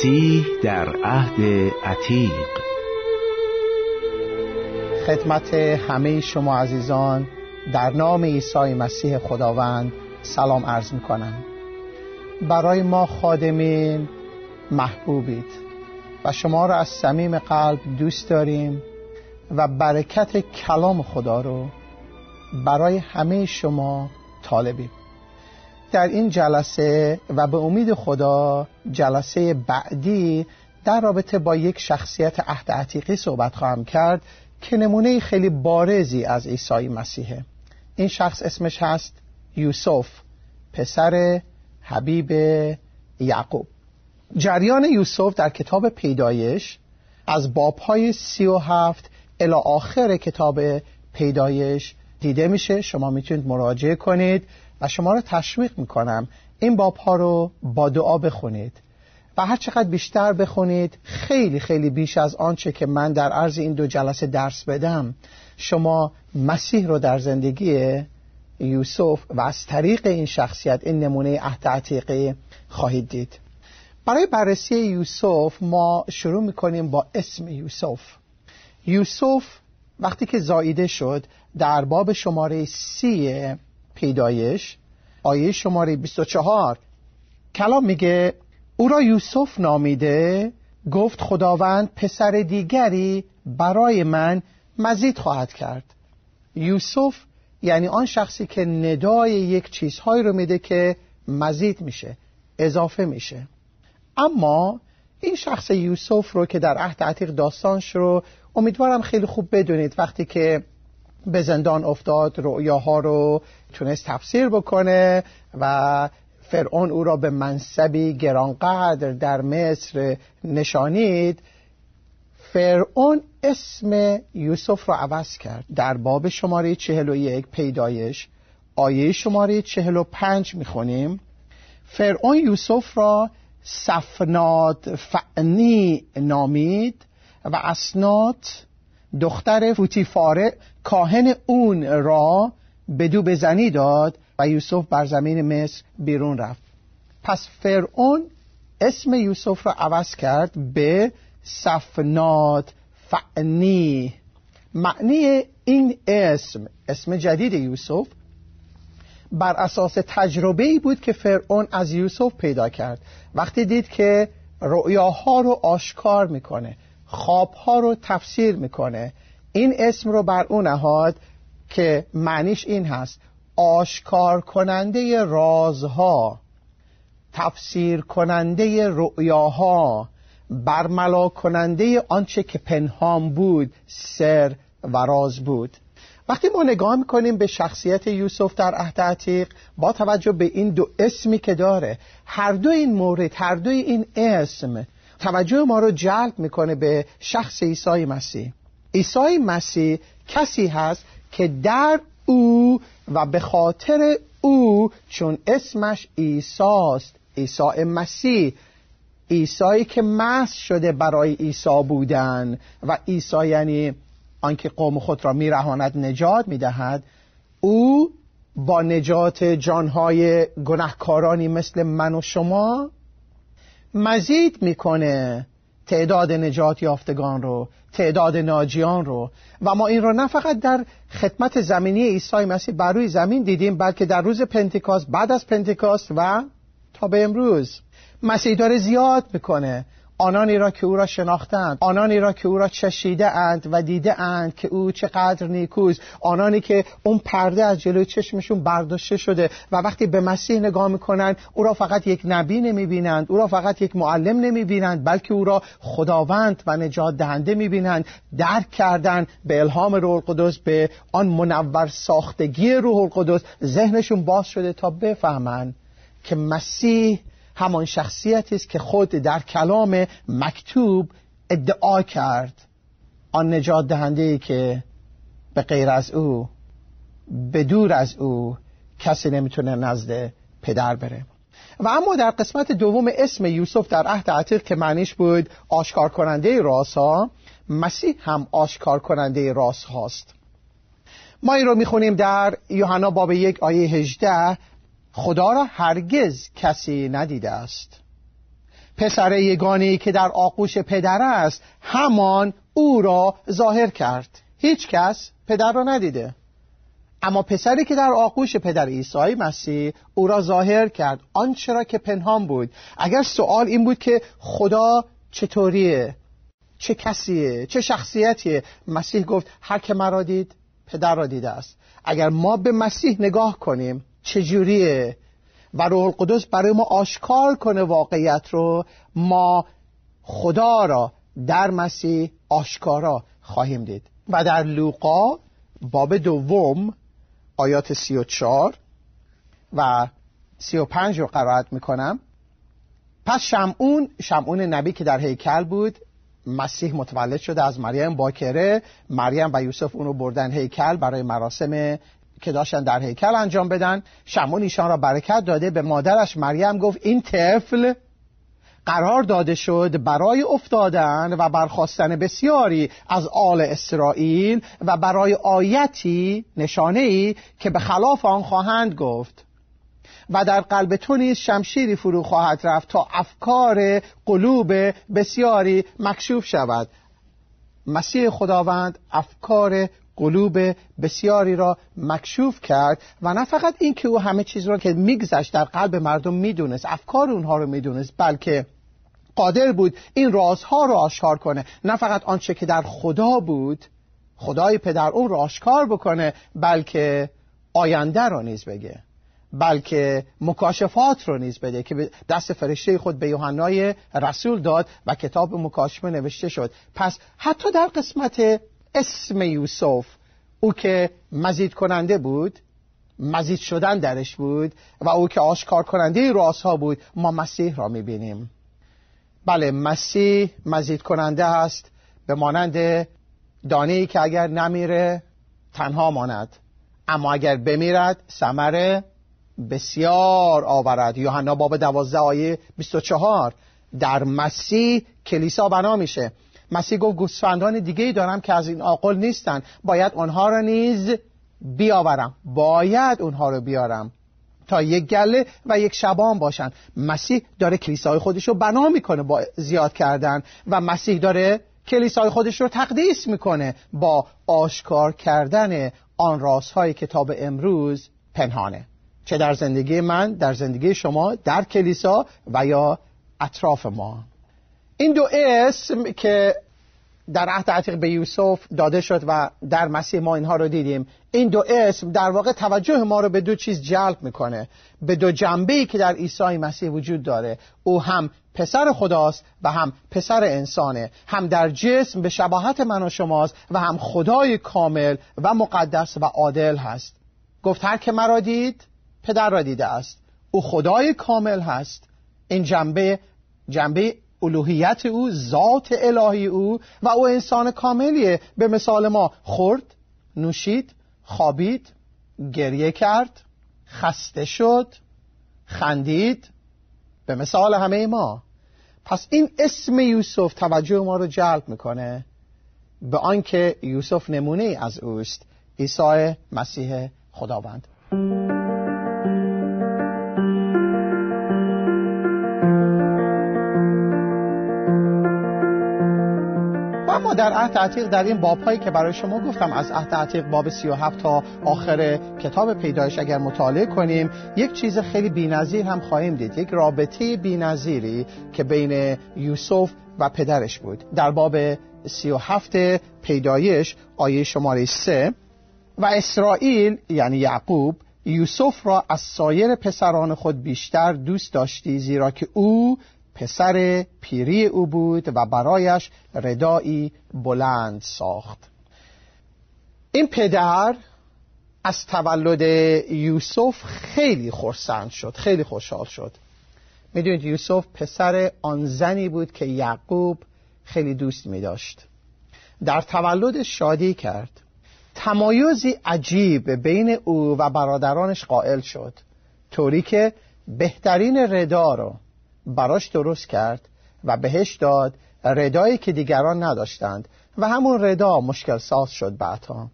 مسیح در عهد عتیق. خدمت همه شما عزیزان در نام عیسی مسیح خداوند سلام عرض می کنم برای ما خادمین محبوبید و شما را از صمیم قلب دوست داریم و برکت کلام خدا رو برای همه شما طالبیم. در این جلسه و به امید خدا جلسه بعدی در رابطه با یک شخصیت عهد عتیقی صحبت خواهم کرد که نمونه خیلی بارزی از عیسی مسیحه. این شخص اسمش هست یوسف پسر حبیب یعقوب. جریان یوسف در کتاب پیدایش از بابهای سی و هفت الی آخر کتاب پیدایش دیده میشه. شما می‌تونید مراجعه کنید. و شما رو تشویق می‌کنم این باب ها رو با دعا بخونید و هر چقدر بیشتر بخونید خیلی خیلی بیش از آنچه که من در عرض این دو جلسه درس بدم. شما مسیح رو در زندگی یوسف و از طریق این شخصیت این نمونه عهد عتیقه خواهید دید. برای بررسی یوسف ما شروع می‌کنیم با اسم یوسف. یوسف وقتی که زاییده شد در باب شماره سی پیدایش آیه شماره 24 کلام میگه او را یوسف نامیده گفت خداوند پسر دیگری برای من مزید خواهد کرد. یوسف یعنی آن شخصی که ندای یک چیزهایی رو میده که مزید میشه اضافه میشه. اما این شخص یوسف رو که در عهد عتیق داستانش رو امیدوارم خیلی خوب بدونید وقتی که به زندان افتاد رؤیاها رو تونست تفسیر بکنه و فرعون او را به منصبی گرانقدر در مصر نشانید. فرعون اسم یوسف را عوض کرد. در باب شماره چهل و یک پیدایش آیه شماره چهل و پنج می‌خونیم. فرعون یوسف را سفنات فعنی نامید و اسنات دختر فوتیفاره کاهن اون را بدو بزنی داد و یوسف بر زمین مصر بیرون رفت. پس فرعون اسم یوسف را عوض کرد به سفنات فعنی. معنی این اسم اسم جدید یوسف بر اساس تجربه ای بود که فرعون از یوسف پیدا کرد. وقتی دید که رؤیاها رو آشکار می‌کنه خوابها رو تفسیر می‌کنه این اسم رو بر اون نهاد که معنیش این هست. آشکار کننده رازها تفسیر کننده رؤیاها برملا کننده آنچه که پنهان بود سر و راز بود. وقتی ما نگاه می‌کنیم به شخصیت یوسف در عهد عتیق با توجه به این دو اسمی که داره هر دو این مورد هر دو این اسم توجه ما رو جلب می‌کنه به شخص عیسی مسیح. عیسی مسیح کسی هست که در او و به خاطر او چون اسمش ایساست عیسی مسیح عیسی که مس شده برای عیسی بودن و عیسی یعنی آنکه قوم خود را میرهاند نجات می‌دهد او با نجات جانهای گناهکارانی مثل من و شما مزید می‌کنه. تعداد نجات یافتگان رو تعداد ناجیان رو. و ما این رو نه فقط در خدمت زمینی عیسی مسیح بر روی زمین دیدیم بلکه در روز پنتیکاست بعد از پنتیکاست و تا به امروز. مسیح داره زیاد می‌کنه. آنانی را که او را شناختند آنانی را که او را چشیده اند و دیده اند که او چقدر نیکوز آنانی که اون پرده از جلوی چشمشون برداشته شده و وقتی به مسیح نگاه می‌کنند او را فقط یک نبی نمی‌بینند او را فقط یک معلم نمی‌بینند بلکه او را خداوند و نجات دهنده می‌بینند. درک کردن به الهام روح القدس به آن منور ساختگی روح القدس ذهنشون باز شده تا بفهمند که مسیح همان شخصیتی است که خود در کلام مکتوب ادعا کرد. آن نجات دهنده ای که به غیر از او به دور از او کسی نمی‌تونه نزد پدر بره. و اما در قسمت دوم اسم یوسف در عهد عتیق که معنیش بود آشکار کننده راس ها مسیح هم آشکار کننده راس هاست. ما این رو می‌خونیم در یوحنا باب یک آیه 18 خدا را هرگز کسی ندیده است. پسر یگانی که در آغوش پدر است همان او را ظاهر کرد. هیچ کس پدر را ندیده. اما پسری که در آغوش پدر عیسی مسیح او را ظاهر کرد آنچه را که پنهان بود. اگر سوال این بود که خدا چطوریه؟ چه کسیه؟ چه شخصیتیه؟ مسیح گفت هر که مرا دید پدر را دیده است. اگر ما به مسیح نگاه کنیم چجوریه؟ و روح القدس برای ما آشکار کنه واقعیت رو. ما خدا را در مسیح آشکارا خواهیم دید. و در لوقا باب دوم آیات سی و چار و سی و پنج رو قرائت می‌کنم. پس شمعون شمعون نبی که در هیکل بود مسیح متولد شده از مریم باکره. مریم و یوسف اونو بردن هیکل برای مراسم که داشتن در هیکل انجام بدن. شمعون ایشان را برکت داده. به مادرش مریم گفت این طفل قرار داده شد برای افتادن و برخواستن بسیاری از آل اسرائیل و برای آیتی نشانه ای که به خلاف آن خواهند گفت. و در قلب تو نیز شمشیری فرو خواهد رفت تا افکار قلوب بسیاری مکشوف شود. مسیح خداوند افکار قلوب بسیاری را مکشوف کرد و نه فقط این که او همه چیز را که میگذشت در قلب مردم می‌دونست افکار اونها رو می‌دونست بلکه قادر بود این رازها را آشکار کنه. نه فقط آنچه که در خدا بود خدای پدر اون را آشکار بکنه بلکه آینده را نیز بگه. بلکه مکاشفات رو نیز بده که دست فرشته خود به یوحنای رسول داد و کتاب مکاشفه نوشته شد. پس حتی در قسمت اسم یوسف او که مزید کننده بود مزید شدن درش بود و او که آشکار کننده رازها بود ما مسیح را می‌بینیم. بله مسیح مزید کننده است به مانند دانه ای که اگر نمیره تنها ماند. اما اگر بمیرد ثمر بسیار آورد. یوحنا باب دوازده آیه 24 در مسیح کلیسا بنا میشه. مسیح گفت گوسفندان دیگه ای دارم که از این آقل نیستن. باید اونها را نیز بیاورم. باید اونها رو بیارم تا یک گله و یک شبان باشن مسیح داره کلیسای خودش رو بنا می‌کنه با زیاد کردن و مسیح داره کلیسای خودش رو تقدیس می‌کنه با آشکار کردن آن رازهای کتاب امروز پنهانه. چه در زندگی من در زندگی شما در کلیسا و یا اطراف ما. این دو اسم که در عهد عتیق به یوسف داده شد و در مسیح ما اینها رو دیدیم این دو اسم در واقع توجه ما رو به دو چیز جلب می‌کنه به دو جنبه ای که در عیسی مسیح وجود داره. او هم پسر خداست و هم پسر انسانه هم در جسم به شباهت من و شماست و هم خدای کامل و مقدس و عادل هست. گفت هر که مرا دید پدر را دیده است. او خدای کامل هست. این جنبه جنبه الوهیت او ذات الهی او و او انسان کاملیه. به مثال ما خورد نوشید خوابید گریه کرد خسته شد خندید. به مثال همه ما. پس این اسم یوسف توجه ما رو جلب می‌کنه به آنکه یوسف نمونه از اوست عیسی مسیح خداوند. در عهد عتیق در این بابهایی که برای شما گفتم از عهد عتیق باب 37 تا آخر کتاب پیدایش اگر مطالعه کنیم یک چیز خیلی بی‌نظیر هم خواهیم دید یک رابطه بی‌نظیری که بین یوسف و پدرش بود. در باب 37 پیدایش آیه شماره 3 و اسرائیل یعنی یعقوب یوسف را از سایر پسران خود بیشتر دوست داشتی زیرا که او پسر پیری او بود و برایش ردایی بلند ساخت. این پدر از تولد یوسف خیلی خرسند شد خیلی خوشحال شد. می‌دونید یوسف پسر آن زنی بود که یعقوب خیلی دوست می داشت در تولد شادی کرد. تمایزی عجیب بین او و برادرانش قائل شد. طوری که بهترین ردا رو براش درست کرد و بهش داد ردایی که دیگران نداشتند و همون ردا مشکل ساز شد بعدها.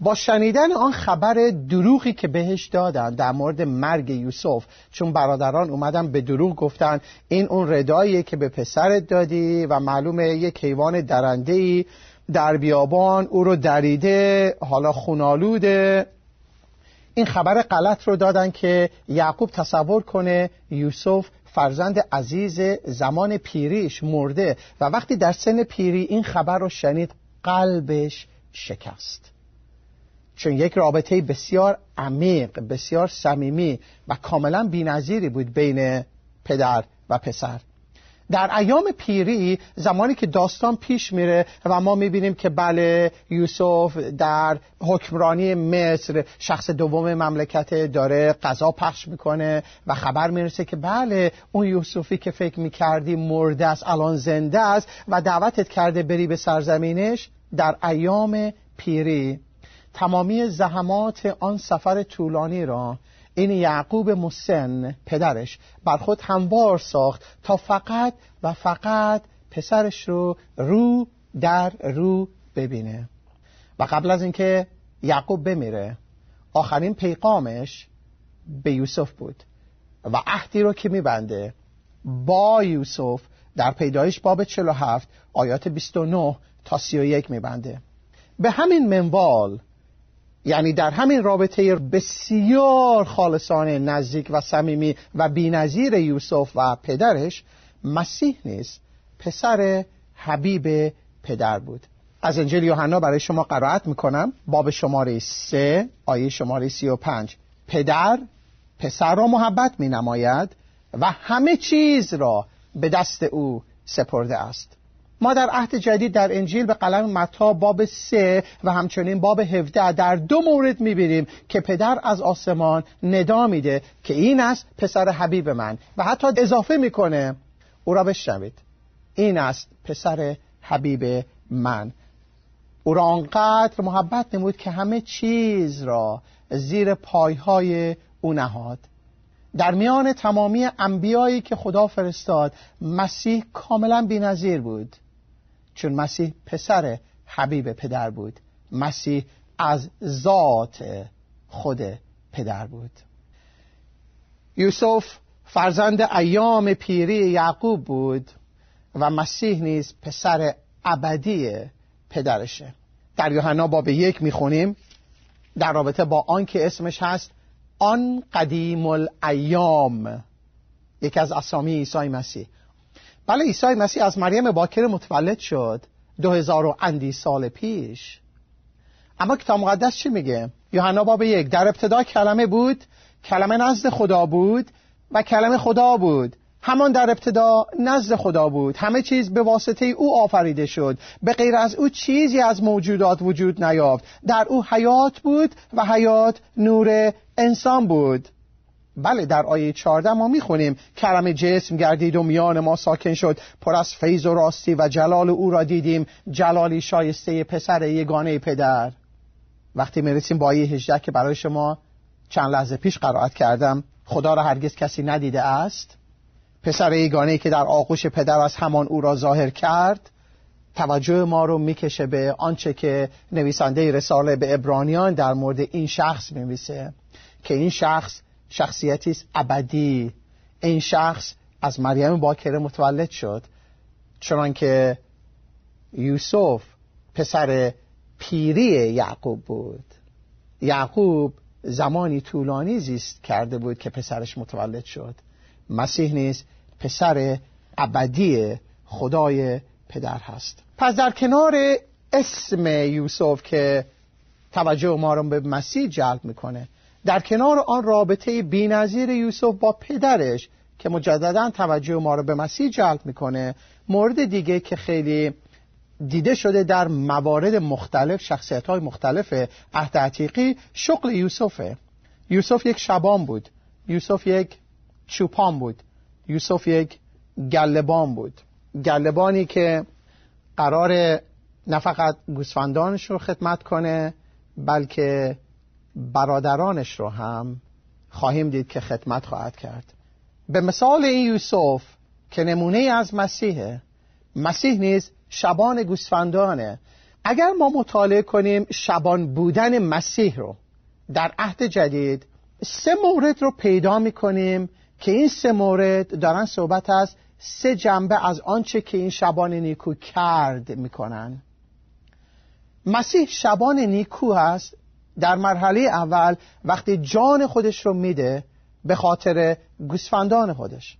با شنیدن آن خبر دروغی که بهش دادن در مورد مرگ یوسف چون برادران اومدن به دروغ گفتن این اون رداییه که به پسرت دادی و معلومه یک حیوان درنده در بیابان او رو دریده حالا خونالوده. این خبر غلط رو دادن که یعقوب تصور کنه یوسف فرزند عزیز زمان پیریش مرده و وقتی در سن پیری این خبر رو شنید قلبش شکست. چون یک رابطه بسیار عمیق بسیار صمیمی و کاملا بینظیری بود بین پدر و پسر. در ایام پیری زمانی که داستان پیش میره و ما می‌بینیم که بله یوسف در حکمرانی مصر شخص دوم مملکت داره قضا پخش می‌کنه و خبر می‌رسه که بله اون یوسفی که فکر می‌کردی مرده است الان زنده است و دعوتت کرده بری به سرزمینش در ایام پیری. تمامی زحمات آن سفر طولانی را این یعقوب مسن پدرش بر خود هموار ساخت تا فقط و فقط پسرش رو رو در رو ببینه. و قبل از اینکه یعقوب بمیره آخرین پیغامش به یوسف بود و عهدی رو که میبنده با یوسف در پیدایش باب 47 آیات 29 تا 31 میبنده. به همین منوال یعنی در همین رابطه بسیار خالصانه نزدیک و صمیمی و بینظیر یوسف و پدرش مسیح نیست پسر حبیب پدر بود. از انجیل یوحنا برای شما قرائت می‌کنم. باب شماره سه آیه شماره سی و پنج. پدر پسر را محبت می نماید و همه چیز را به دست او سپرده است. ما در عهد جدید در انجیل به قلم متا باب سه و همچنین باب هفده در دو مورد می‌بینیم که پدر از آسمان ندا میده که این است پسر حبیب من و حتی اضافه می‌کنه. او را بشنوید. این است پسر حبیب من. او را آنقدر محبت نمود که همه چیز را زیر پایهای او نهاد. در میان تمامی انبیایی که خدا فرستاد مسیح کاملا بینظیر بود. چون مسیح پسر حبیب پدر بود. مسیح از ذات خود پدر بود. یوسف فرزند ایام پیری یعقوب بود و مسیح نیز پسر ابدی پدرشه. در یوحنا باب یک می‌خونیم در رابطه با آن که اسمش هست آن قدیم الایام یکی از اسامی عیسی مسیح. بله عیسی مسیح از مریم باکر متولد شد دو هزار و اندی سال پیش. اما کتاب مقدس چی میگه؟ یوحنا باب یک. در ابتدا کلمه بود کلمه نزد خدا بود و کلمه خدا بود. همان در ابتدا نزد خدا بود. همه چیز به واسطه او آفریده شد. به غیر از او چیزی از موجودات وجود نیافت. در او حیات بود و حیات نور انسان بود. بله در آیه 14 ما می‌خونیم کرم جسم گردید و میان ما ساکن شد. پر از فیض و راستی و جلال او را دیدیم. جلالی شایسته پسر یگانه پدر. وقتی می‌رسیم با آیه 18 که برای شما چند لحظه پیش قرائت کردم خدا را هرگز کسی ندیده است. پسر یگانه که در آغوش پدر از همان او را ظاهر کرد توجه ما رو می‌کشه به آنچه که نویسنده رساله به ابرانیان در مورد این شخص میویسه که این شخص شخصیتی است ابدی. این شخص از مریم باکره متولد شد. چنانکه یوسف پسر پیری یعقوب بود. یعقوب زمانی طولانی زیست کرده بود که پسرش متولد شد. مسیح نیز پسر ابدی خدای پدر هست. پس در کنار اسم یوسف که توجه ما رو به مسیح جلب می‌کنه در کنار آن رابطه بینظیر یوسف با پدرش که مجددا توجه ما رو به مسیح جلب می‌کنه مورد دیگه که خیلی دیده شده در موارد مختلف شخصیت های مختلف عهد عتیقی شغل یوسفه. یوسف یک شبان بود. یوسف یک چوپان بود. یوسف یک گلبان بود. گلبانی که قرار نه فقط گوسفندانش رو خدمت کنه بلکه برادرانش رو هم خواهیم دید که خدمت خواهد کرد. به مثال این یوسف که نمونه از مسیحه مسیح نیز شبان گوسفندانه. اگر ما مطالعه کنیم شبان بودن مسیح رو در عهد جدید سه مورد رو پیدا می کنیم که این سه مورد دارن صحبت از سه جنبه از آنچه که این شبان نیکو کرد می‌کنن. مسیح شبان نیکو هست در مرحله اول وقتی جان خودش رو میده به خاطر گوسفندان خودش.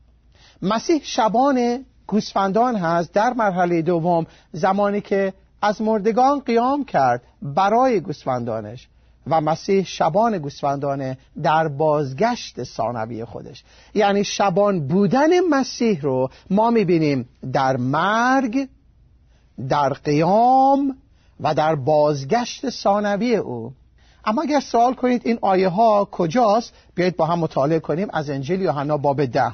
مسیح شبان گوسفندان هست در مرحله دوم زمانی که از مردگان قیام کرد برای گوسفندانش و مسیح شبان گوسفندانه در بازگشت ثانوی خودش. یعنی شبان بودن مسیح رو ما می‌بینیم در مرگ در قیام و در بازگشت ثانوی او. اما اگر سوال کنید این آیه ها کجاست بیایید با هم مطالعه کنیم از انجیل یوحنا باب ده.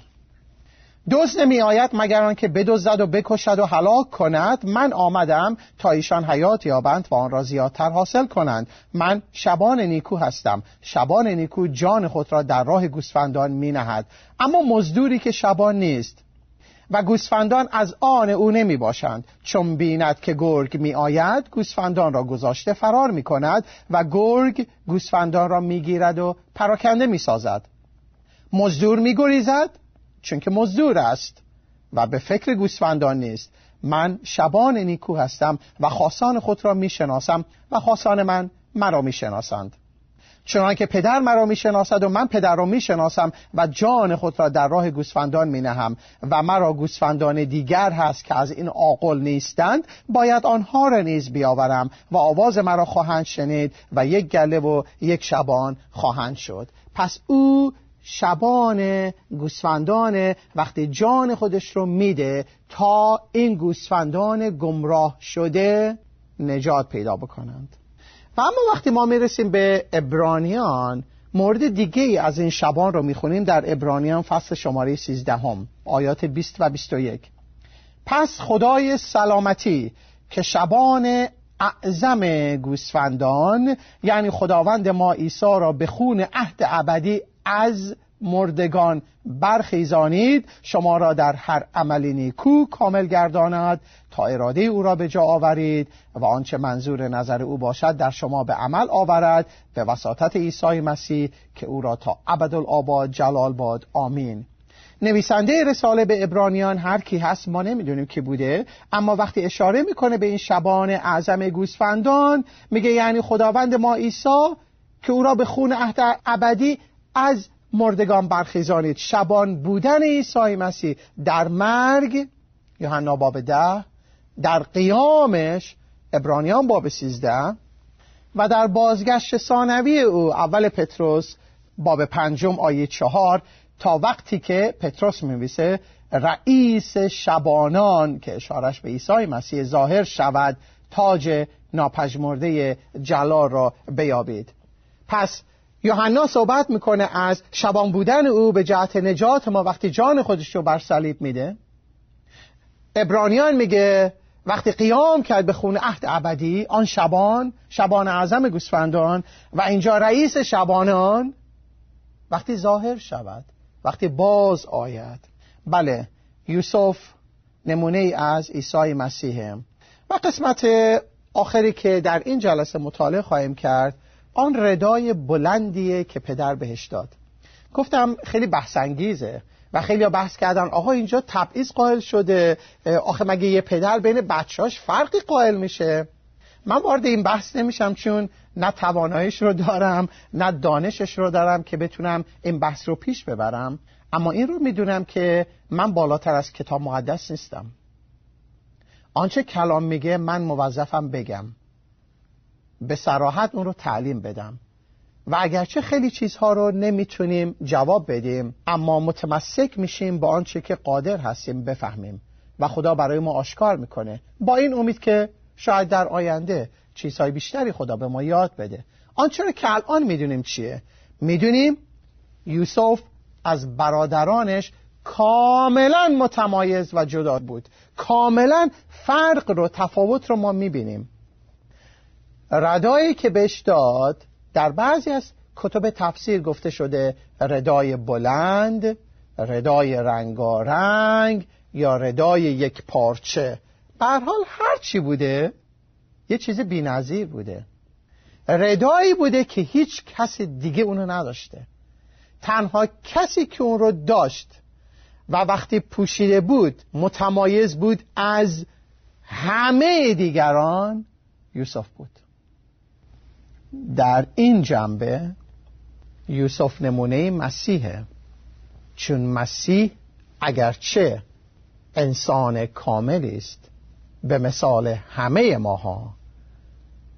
دوست نمی آید مگر آنکه بدزدد و بکشد و هلاک کند من آمدم تا ایشان حیات یابند و آن را زیادتر حاصل کنند. من شبان نیکو هستم. شبان نیکو جان خود را در راه گوسفندان می نهد اما مزدوری که شبان نیست. و گوسفندان از آن او نمی باشند چون بیند که گرگ می آید گوسفندان را گذاشته فرار می کند و گرگ گوسفندان را می گیرد و پراکنده می سازد مزدور می گریزد چون که مزدور است و به فکر گوسفندان نیست. من شبان نیکو هستم و خاصان خود را می شناسم و خاصان من مرا می شناسند چنانکه پدر مرا می‌شناسد و من پدر را می‌شناسم و جان خود را در راه گوسفندان می نهم و مرا گوسفندان دیگر هست که از این عاقل نیستند باید آنها را نیز بیاورم و آواز مرا خواهند شنید و یک گله و یک شبان خواهند شد. پس او شبان گوسفندان وقتی جان خودش رو میده تا این گوسفندان گمراه شده نجات پیدا بکنند. و اما وقتی ما می‌رسیم به ابرانیان مورد دیگه از این شبان رو می‌خونیم در ابرانیان فصل شماره 13 هم آیات 20 و 21 پس خدای سلامتی که شبان اعظم گوسفندان یعنی خداوند ما عیسی را به خون عهد ابدی از مردگان برخیزانید شما را در هر عملی نیکو کامل گرداند. تا اراده او را به جا آورید و آنچه منظور نظر او باشد در شما به عمل آورد به وساطت عیسی مسیح که او را تا ابدالآباد جلال باد. آمین. نویسنده رساله به ابرانیان هر کی هست ما نمی‌دونیم کی بوده اما وقتی اشاره می‌کنه به این شبان اعظم گوسفندان میگه یعنی خداوند ما عیسی که او را به خون عهد ابدی از مردگان برخیزانید. شبان بودن عیسی مسیح در مرگ یوحنا باب ده در قیامش ابرانیان باب سیزده و در بازگشت ثانوی او اول پتروس باب پنجم آیه چهار تا وقتی که پتروس میویسه رئیس شبانان که اشارش به عیسی مسیح ظاهر شود تاج ناپژمرده جلال را بیابید. پس یوحنا صحبت می‌کنه از شبان بودن او به جهت نجات ما وقتی جان خودش رو بر صلیب میده. ابرانیان میگه وقتی قیام کرد به خون عهد ابدی آن شبان شبان اعظم گوسفندان و اینجا رئیس شبانان وقتی ظاهر شود وقتی باز آید. بله یوسف نمونه ای از عیسی مسیح. و قسمت آخری که در این جلسه مطالعه خواهیم کرد آن ردای بلندیه که پدر بهش داد. گفتم خیلی بحثانگیزه و خیلی بحث کردن آقا اینجا تبعیض قائل شده آخه مگه یه پدر بین بچهاش فرقی قائل میشه؟ من وارد این بحث نمیشم چون نه توانایش رو دارم نه دانشش رو دارم که بتونم این بحث رو پیش ببرم. اما این رو می‌دونم که من بالاتر از کتاب مقدس نیستم. آنچه کلام میگه من موظفم بگم. به سراحت اون رو تعلیم بدم. و اگرچه خیلی چیزها رو نمی‌تونیم جواب بدیم اما متمسک میشیم با آنچه که قادر هستیم بفهمیم. و خدا برای ما آشکار می‌کنه. با این امید که شاید در آینده چیزهای بیشتری خدا به ما یاد بده. آنچه رو که الان می‌دونیم چیه؟ می‌دونیم یوسف از برادرانش کاملا متمایز و جدا بود. کاملا فرق رو تفاوت رو ما می‌بینیم. ردایی که بهش داد در بعضی از کتب تفسیر گفته شده ردای بلند ردای رنگارنگ یا ردای یک پارچه. حال هر چی بوده یه چیز بی‌نظیر بوده. ردایی بوده که هیچ کس دیگه اونو نداشته. تنها کسی که اون رو داشت و وقتی پوشیده بود متمایز بود از همه دیگران یوسف بود. در این جنبه یوسف نمونه مسیحه. چون مسیح اگرچه انسان کاملی است به مثال همه ماها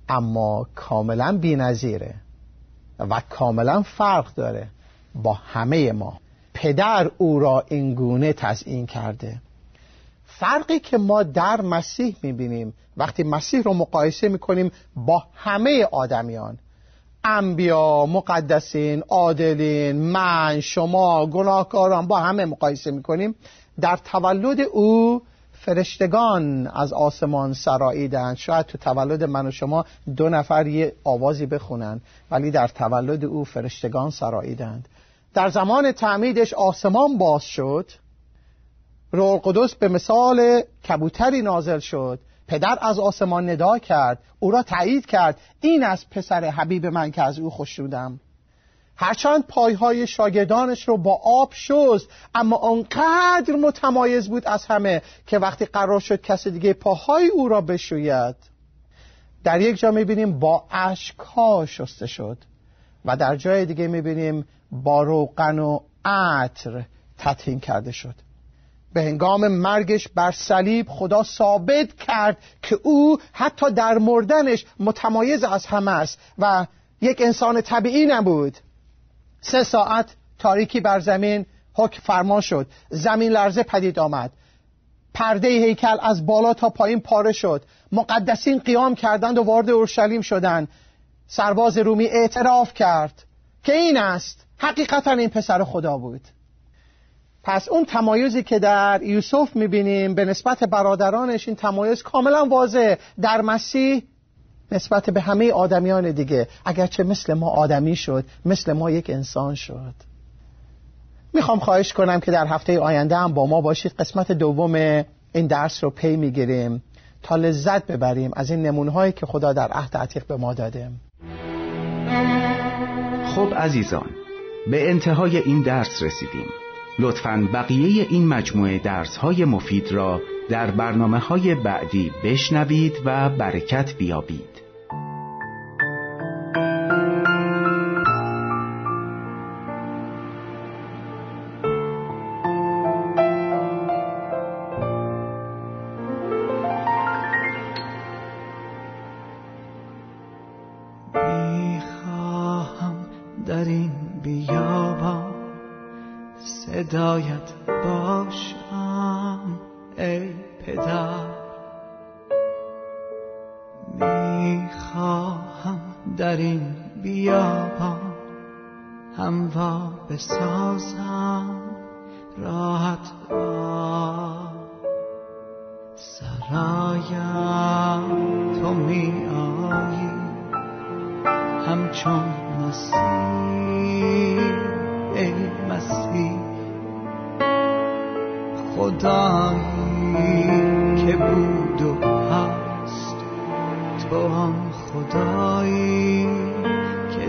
اما کاملا بینظیره و کاملا فرق داره با همه ما. پدر او را اینگونه تزیین کرده. فرقی که ما در مسیح می‌بینیم وقتی مسیح رو مقایسه می‌کنیم با همه آدمیان. انبیا مقدسین عادلین من شما گناهکاران با همه مقایسه می‌کنیم. در تولد او فرشتگان از آسمان سراییدند. شاید تو تولد من و شما دو نفر یه آوازی بخونن ولی در تولد او فرشتگان سراییدند. در زمان تعمیدش آسمان باز شد. روح قدس به مثال کبوتری نازل شد. پدر از آسمان ندا کرد. او را تایید کرد. این از پسر حبیب من که از او خوشنودم هرچند پایهای شاگردانش رو با آب شست اما آنقدر متمایز بود از همه که وقتی قرار شد کسی دیگه پاهای او را بشوید. در یک جا می‌بینیم با اشکها شسته شد و در جای دیگه می‌بینیم با روغن و عطر تطهین کرده شد. به هنگام مرگش بر صلیب خدا ثابت کرد که او حتی در مردنش متمایز از همه است و یک انسان طبیعی نبود. سه ساعت تاریکی بر زمین حکم فرما شد. زمین لرزه پدید آمد. پرده هیکل از بالا تا پایین پاره شد. مقدسین قیام کردند و وارد اورشلیم شدند. سرباز رومی اعتراف کرد که این است. حقیقتا این پسر خدا بود. پس اون تمایزی که در یوسف می‌بینیم به نسبت برادرانش این تمایز کاملا واضح در مسیح نسبت به همه آدمیان دیگه اگرچه مثل ما آدمی شد مثل ما یک انسان شد. می‌خوام خواهش کنم که در هفته آینده هم با ما باشید. قسمت دوم این درس رو پی می‌گیریم. تا لذت ببریم از این نمونه هایی که خدا در عهد عتیق به ما داده. خب عزیزان به انتهای این درس رسیدیم. لطفا بقیه این مجموعه درس های مفید را در برنامه های بعدی بشنوید و برکت بیابید. هدایت با خدایی که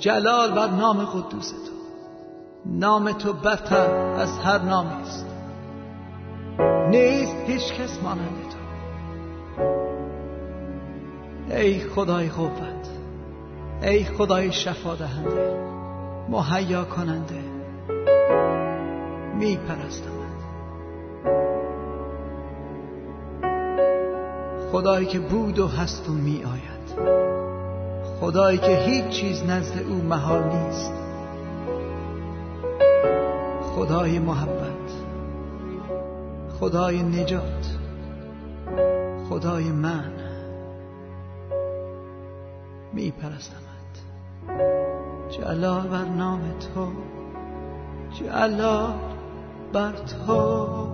جلال بر نام قدوس تو. نام تو برتر از هر نامی است. نیست هیچ کس مانند تو. ای خدای قوت ای خدای شفا دهنده مهیا کننده میپرستم. خدایی که بود و هست و می آید خدایی که هیچ چیز نزد او محال نیست. خدای محبت خدای نجات خدای من می پرستمد جلال بر نام تو جلال بر تو.